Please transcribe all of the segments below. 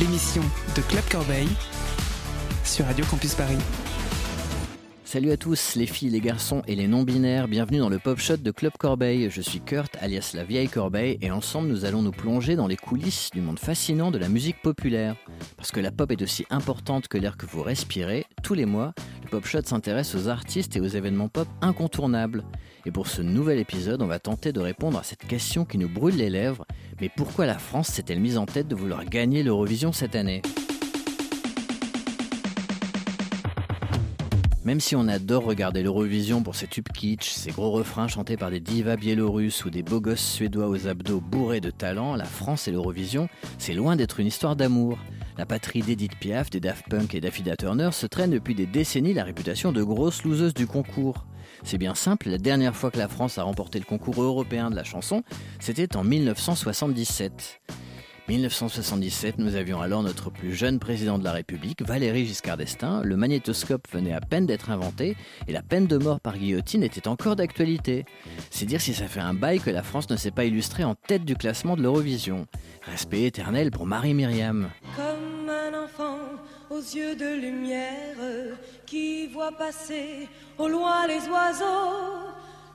L'émission de Club Corbeil sur Radio Campus Paris. Salut à tous, les filles, les garçons et les non-binaires, bienvenue dans le Pop Shot de Club Corbeil. Je suis Kurt, alias la vieille Corbeil, et ensemble nous allons nous plonger dans les coulisses du monde fascinant de la musique populaire. Parce que la pop est aussi importante que l'air que vous respirez, tous les mois, le Pop Shot s'intéresse aux artistes et aux événements pop incontournables. Et pour ce nouvel épisode, on va tenter de répondre à cette question qui nous brûle les lèvres. Mais pourquoi la France s'est-elle mise en tête de vouloir gagner l'Eurovision cette année Même si on adore regarder l'Eurovision pour ses tubes kitsch, ses gros refrains chantés par des divas biélorusses ou des beaux gosses suédois aux abdos bourrés de talent, la France et l'Eurovision, c'est loin d'être une histoire d'amour. La patrie d'Edith Piaf, des Daft Punk et d'Affida Turner se traîne depuis des décennies la réputation de grosses loseuses du concours. C'est bien simple, la dernière fois que la France a remporté le concours européen de la chanson, c'était en 1977. 1977, nous avions alors notre plus jeune président de la République, Valéry Giscard d'Estaing. Le magnétoscope venait à peine d'être inventé et la peine de mort par guillotine était encore d'actualité. C'est dire si ça fait un bail que la France ne s'est pas illustrée en tête du classement de l'Eurovision. Respect éternel pour Marie-Myriam. Comme un enfant aux yeux de lumière qui voit passer au loin les oiseaux.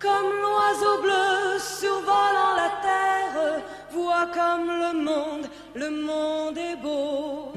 Comme l'oiseau bleu survolant la terre, voit comme le monde, le monde est beau.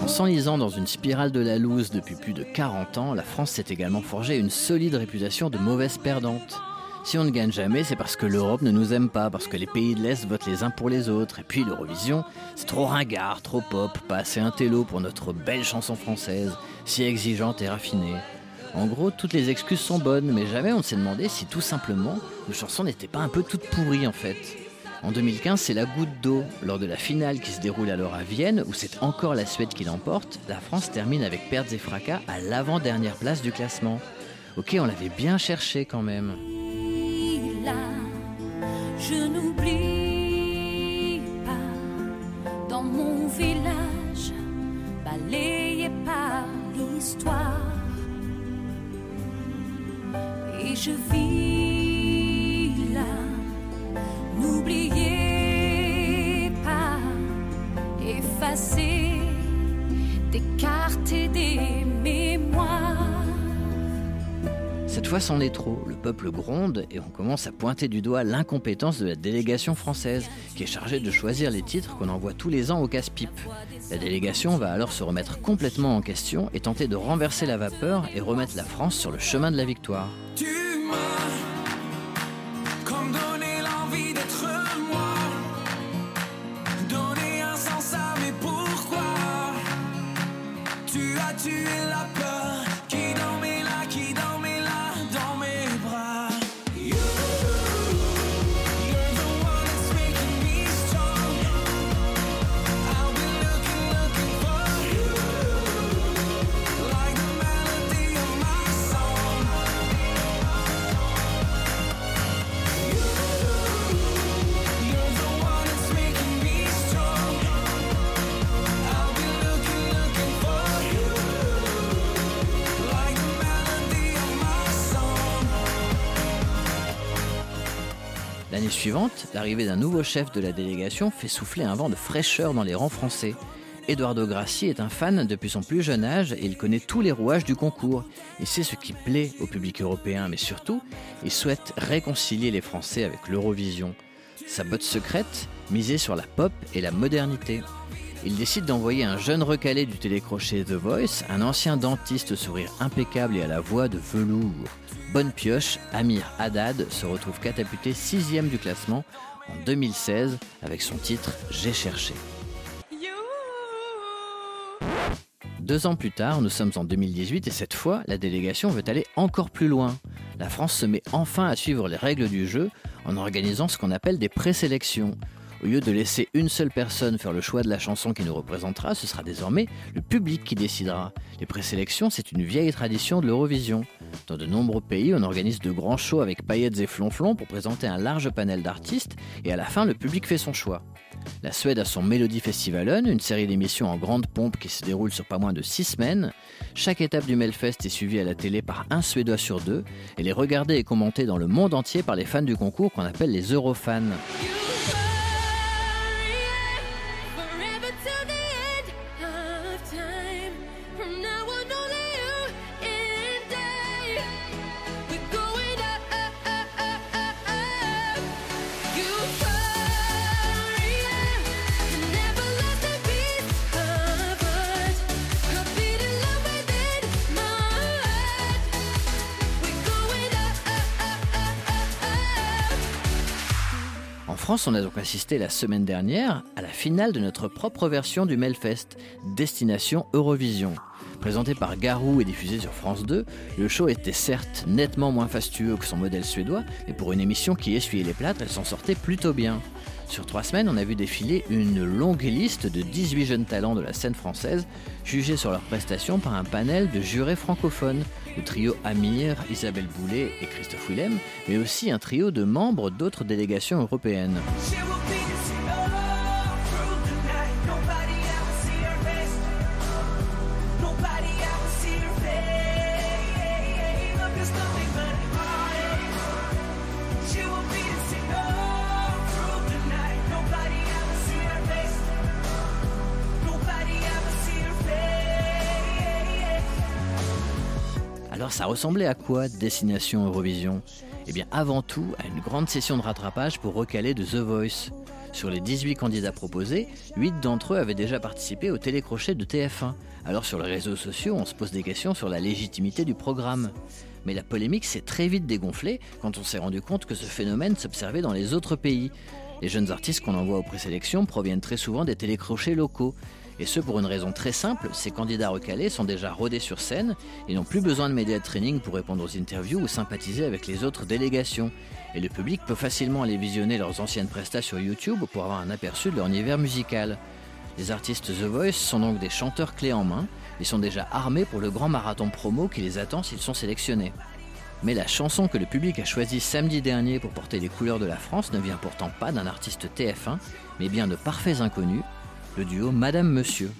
En s'enlisant dans une spirale de la loose depuis plus de 40 ans, la France s'est également forgé une solide réputation de mauvaise perdante. Si on ne gagne jamais, c'est parce que l'Europe ne nous aime pas, parce que les pays de l'Est votent les uns pour les autres. Et puis l'Eurovision, c'est trop ringard, trop pop, pas assez intello pour notre belle chanson française, si exigeante et raffinée. En gros, toutes les excuses sont bonnes, mais jamais on ne s'est demandé si tout simplement nos chansons n'étaient pas un peu toutes pourries en fait. En 2015, c'est la goutte d'eau. Lors de la finale qui se déroule alors à Vienne, où c'est encore la Suède qui l'emporte, la France termine avec pertes et fracas à l'avant-dernière place du classement. Ok, on l'avait bien cherché quand même. Je n'oublie pas dans mon village, balayé par l'histoire. Et je vis là, n'oubliez pas, effacer fois, c'en est trop. Le peuple gronde et on commence à pointer du doigt l'incompétence de la délégation française, qui est chargée de choisir les titres qu'on envoie tous les ans au casse-pipe. La délégation va alors se remettre complètement en question et tenter de renverser la vapeur et remettre la France sur le chemin de la victoire. L'année suivante, l'arrivée d'un nouveau chef de la délégation fait souffler un vent de fraîcheur dans les rangs français. Eduardo Grassi est un fan depuis son plus jeune âge et il connaît tous les rouages du concours. Il sait ce qui plaît au public européen, mais surtout, il souhaite réconcilier les Français avec l'Eurovision. Sa botte secrète, miser sur la pop et la modernité. Il décide d'envoyer un jeune recalé du télécrochet The Voice, un ancien dentiste au sourire impeccable et à la voix de velours. Bonne pioche, Amir Haddad se retrouve catapulté sixième du classement en 2016 avec son titre J'ai cherché. Deux ans plus tard, nous sommes en 2018 et cette fois, la délégation veut aller encore plus loin. La France se met enfin à suivre les règles du jeu en organisant ce qu'on appelle des présélections. Au lieu de laisser une seule personne faire le choix de la chanson qui nous représentera, ce sera désormais le public qui décidera. Les présélections, c'est une vieille tradition de l'Eurovision. Dans de nombreux pays, on organise de grands shows avec paillettes et flonflons pour présenter un large panel d'artistes et à la fin, le public fait son choix. La Suède a son Melody Festivalen, une série d'émissions en grande pompe qui se déroule sur pas moins de 6 semaines. Chaque étape du Melfest est suivie à la télé par un Suédois sur deux. Elle est regardée et commentée dans le monde entier par les fans du concours qu'on appelle les Eurofans. France, on a donc assisté la semaine dernière à la finale de notre propre version du Melfest, Destination Eurovision. Présenté par Garou et diffusé sur France 2, le show était certes nettement moins fastueux que son modèle suédois, mais pour une émission qui essuyait les plâtres, elle s'en sortait plutôt bien. Sur trois semaines, on a vu défiler une longue liste de 18 jeunes talents de la scène française, jugés sur leurs prestations par un panel de jurés francophones, le trio Amir, Isabelle Boulet et Christophe Willem, mais aussi un trio de membres d'autres délégations européennes. Ça ressemblait à quoi Destination Eurovision? Eh bien avant tout à une grande session de rattrapage pour recaler de The Voice. Sur les 18 candidats proposés, 8 d'entre eux avaient déjà participé au télécrochet de TF1. Alors sur les réseaux sociaux, on se pose des questions sur la légitimité du programme. Mais la polémique s'est très vite dégonflée quand on s'est rendu compte que ce phénomène s'observait dans les autres pays. Les jeunes artistes qu'on envoie aux présélections proviennent très souvent des télécrochets locaux. Et ce pour une raison très simple, ces candidats recalés sont déjà rodés sur scène et n'ont plus besoin de médias de training pour répondre aux interviews ou sympathiser avec les autres délégations. Et le public peut facilement aller visionner leurs anciennes prestats sur YouTube pour avoir un aperçu de leur univers musical. Les artistes The Voice sont donc des chanteurs clés en main et sont déjà armés pour le grand marathon promo qui les attend s'ils sont sélectionnés. Mais la chanson que le public a choisie samedi dernier pour porter les couleurs de la France ne vient pourtant pas d'un artiste TF1, mais bien de parfaits inconnus, le duo Madame Monsieur.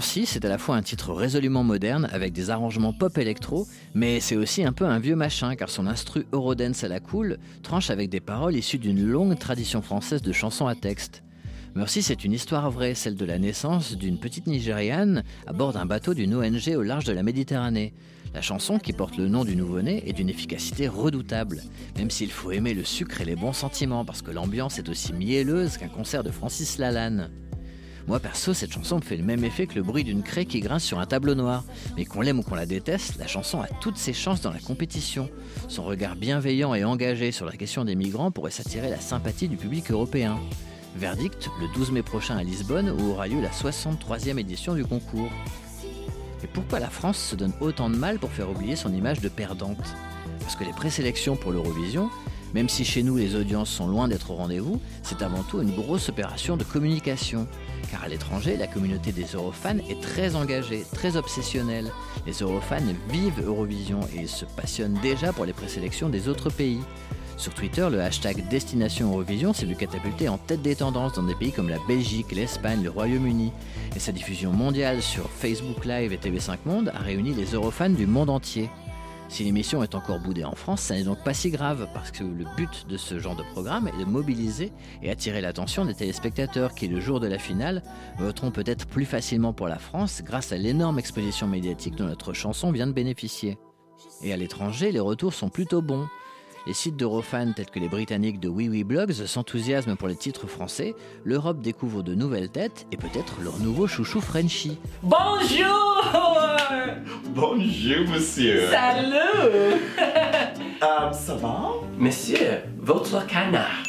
Mercy, c'est à la fois un titre résolument moderne avec des arrangements pop électro, mais c'est aussi un peu un vieux machin car son instru Eurodance à la cool tranche avec des paroles issues d'une longue tradition française de chansons à texte. Mercy, c'est une histoire vraie, celle de la naissance d'une petite Nigériane à bord d'un bateau d'une ONG au large de la Méditerranée. La chanson, qui porte le nom du nouveau-né, est d'une efficacité redoutable, même s'il faut aimer le sucre et les bons sentiments, parce que l'ambiance est aussi mielleuse qu'un concert de Francis Lalanne. Moi perso, cette chanson me fait le même effet que le bruit d'une craie qui grince sur un tableau noir. Mais qu'on l'aime ou qu'on la déteste, la chanson a toutes ses chances dans la compétition. Son regard bienveillant et engagé sur la question des migrants pourrait s'attirer la sympathie du public européen. Verdict le 12 mai prochain à Lisbonne où aura lieu la 63e édition du concours. Et pourquoi la France se donne autant de mal pour faire oublier son image de perdante? Parce que les présélections pour l'Eurovision, même si chez nous les audiences sont loin d'être au rendez-vous, c'est avant tout une grosse opération de communication. Car à l'étranger, la communauté des Eurofans est très engagée, très obsessionnelle. Les Eurofans vivent Eurovision et se passionnent déjà pour les présélections des autres pays. Sur Twitter, le hashtag Destination Eurovision s'est vu catapulter en tête des tendances dans des pays comme la Belgique, l'Espagne, le Royaume-Uni. Et sa diffusion mondiale sur Facebook Live et TV5 Monde a réuni les Eurofans du monde entier. Si l'émission est encore boudée en France, ça n'est donc pas si grave, parce que le but de ce genre de programme est de mobiliser et attirer l'attention des téléspectateurs qui, le jour de la finale, voteront peut-être plus facilement pour la France grâce à l'énorme exposition médiatique dont notre chanson vient de bénéficier. Et à l'étranger, les retours sont plutôt bons. Les sites d'Eurofans tels que les Britanniques de Oui Oui Blogs s'enthousiasment pour les titres français, l'Europe découvre de nouvelles têtes et peut-être leur nouveau chouchou Frenchy. Bonjour Bonjour, monsieur. Salut Euh, ça va? Monsieur, votre canard.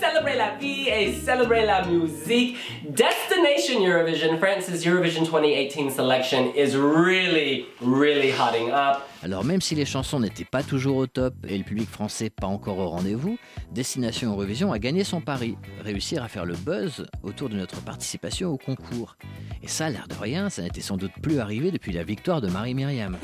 Célébrer la vie et célébrer la musique. Destination Eurovision, France's Eurovision 2018 selection is really, really hotting up. Alors même si les chansons n'étaient pas toujours au top et le public français pas encore au rendez-vous, Destination Eurovision a gagné son pari, réussir à faire le buzz autour de notre participation au concours. Et ça, l'air de rien, ça n'était sans doute plus arrivé depuis la victoire de Marie-Myriam.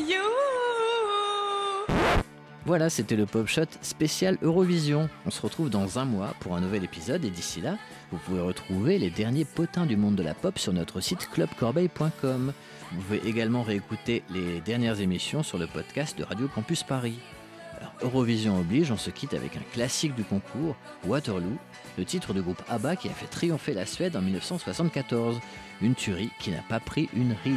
Voilà, c'était le Pop Shot spécial Eurovision. On se retrouve dans un mois pour un nouvel épisode et d'ici là, vous pouvez retrouver les derniers potins du monde de la pop sur notre site clubcorbeil.com. Vous pouvez également réécouter les dernières émissions sur le podcast de Radio Campus Paris. Alors, Eurovision oblige, on se quitte avec un classique du concours, Waterloo, le titre du groupe ABBA qui a fait triompher la Suède en 1974. Une tuerie qui n'a pas pris une ride.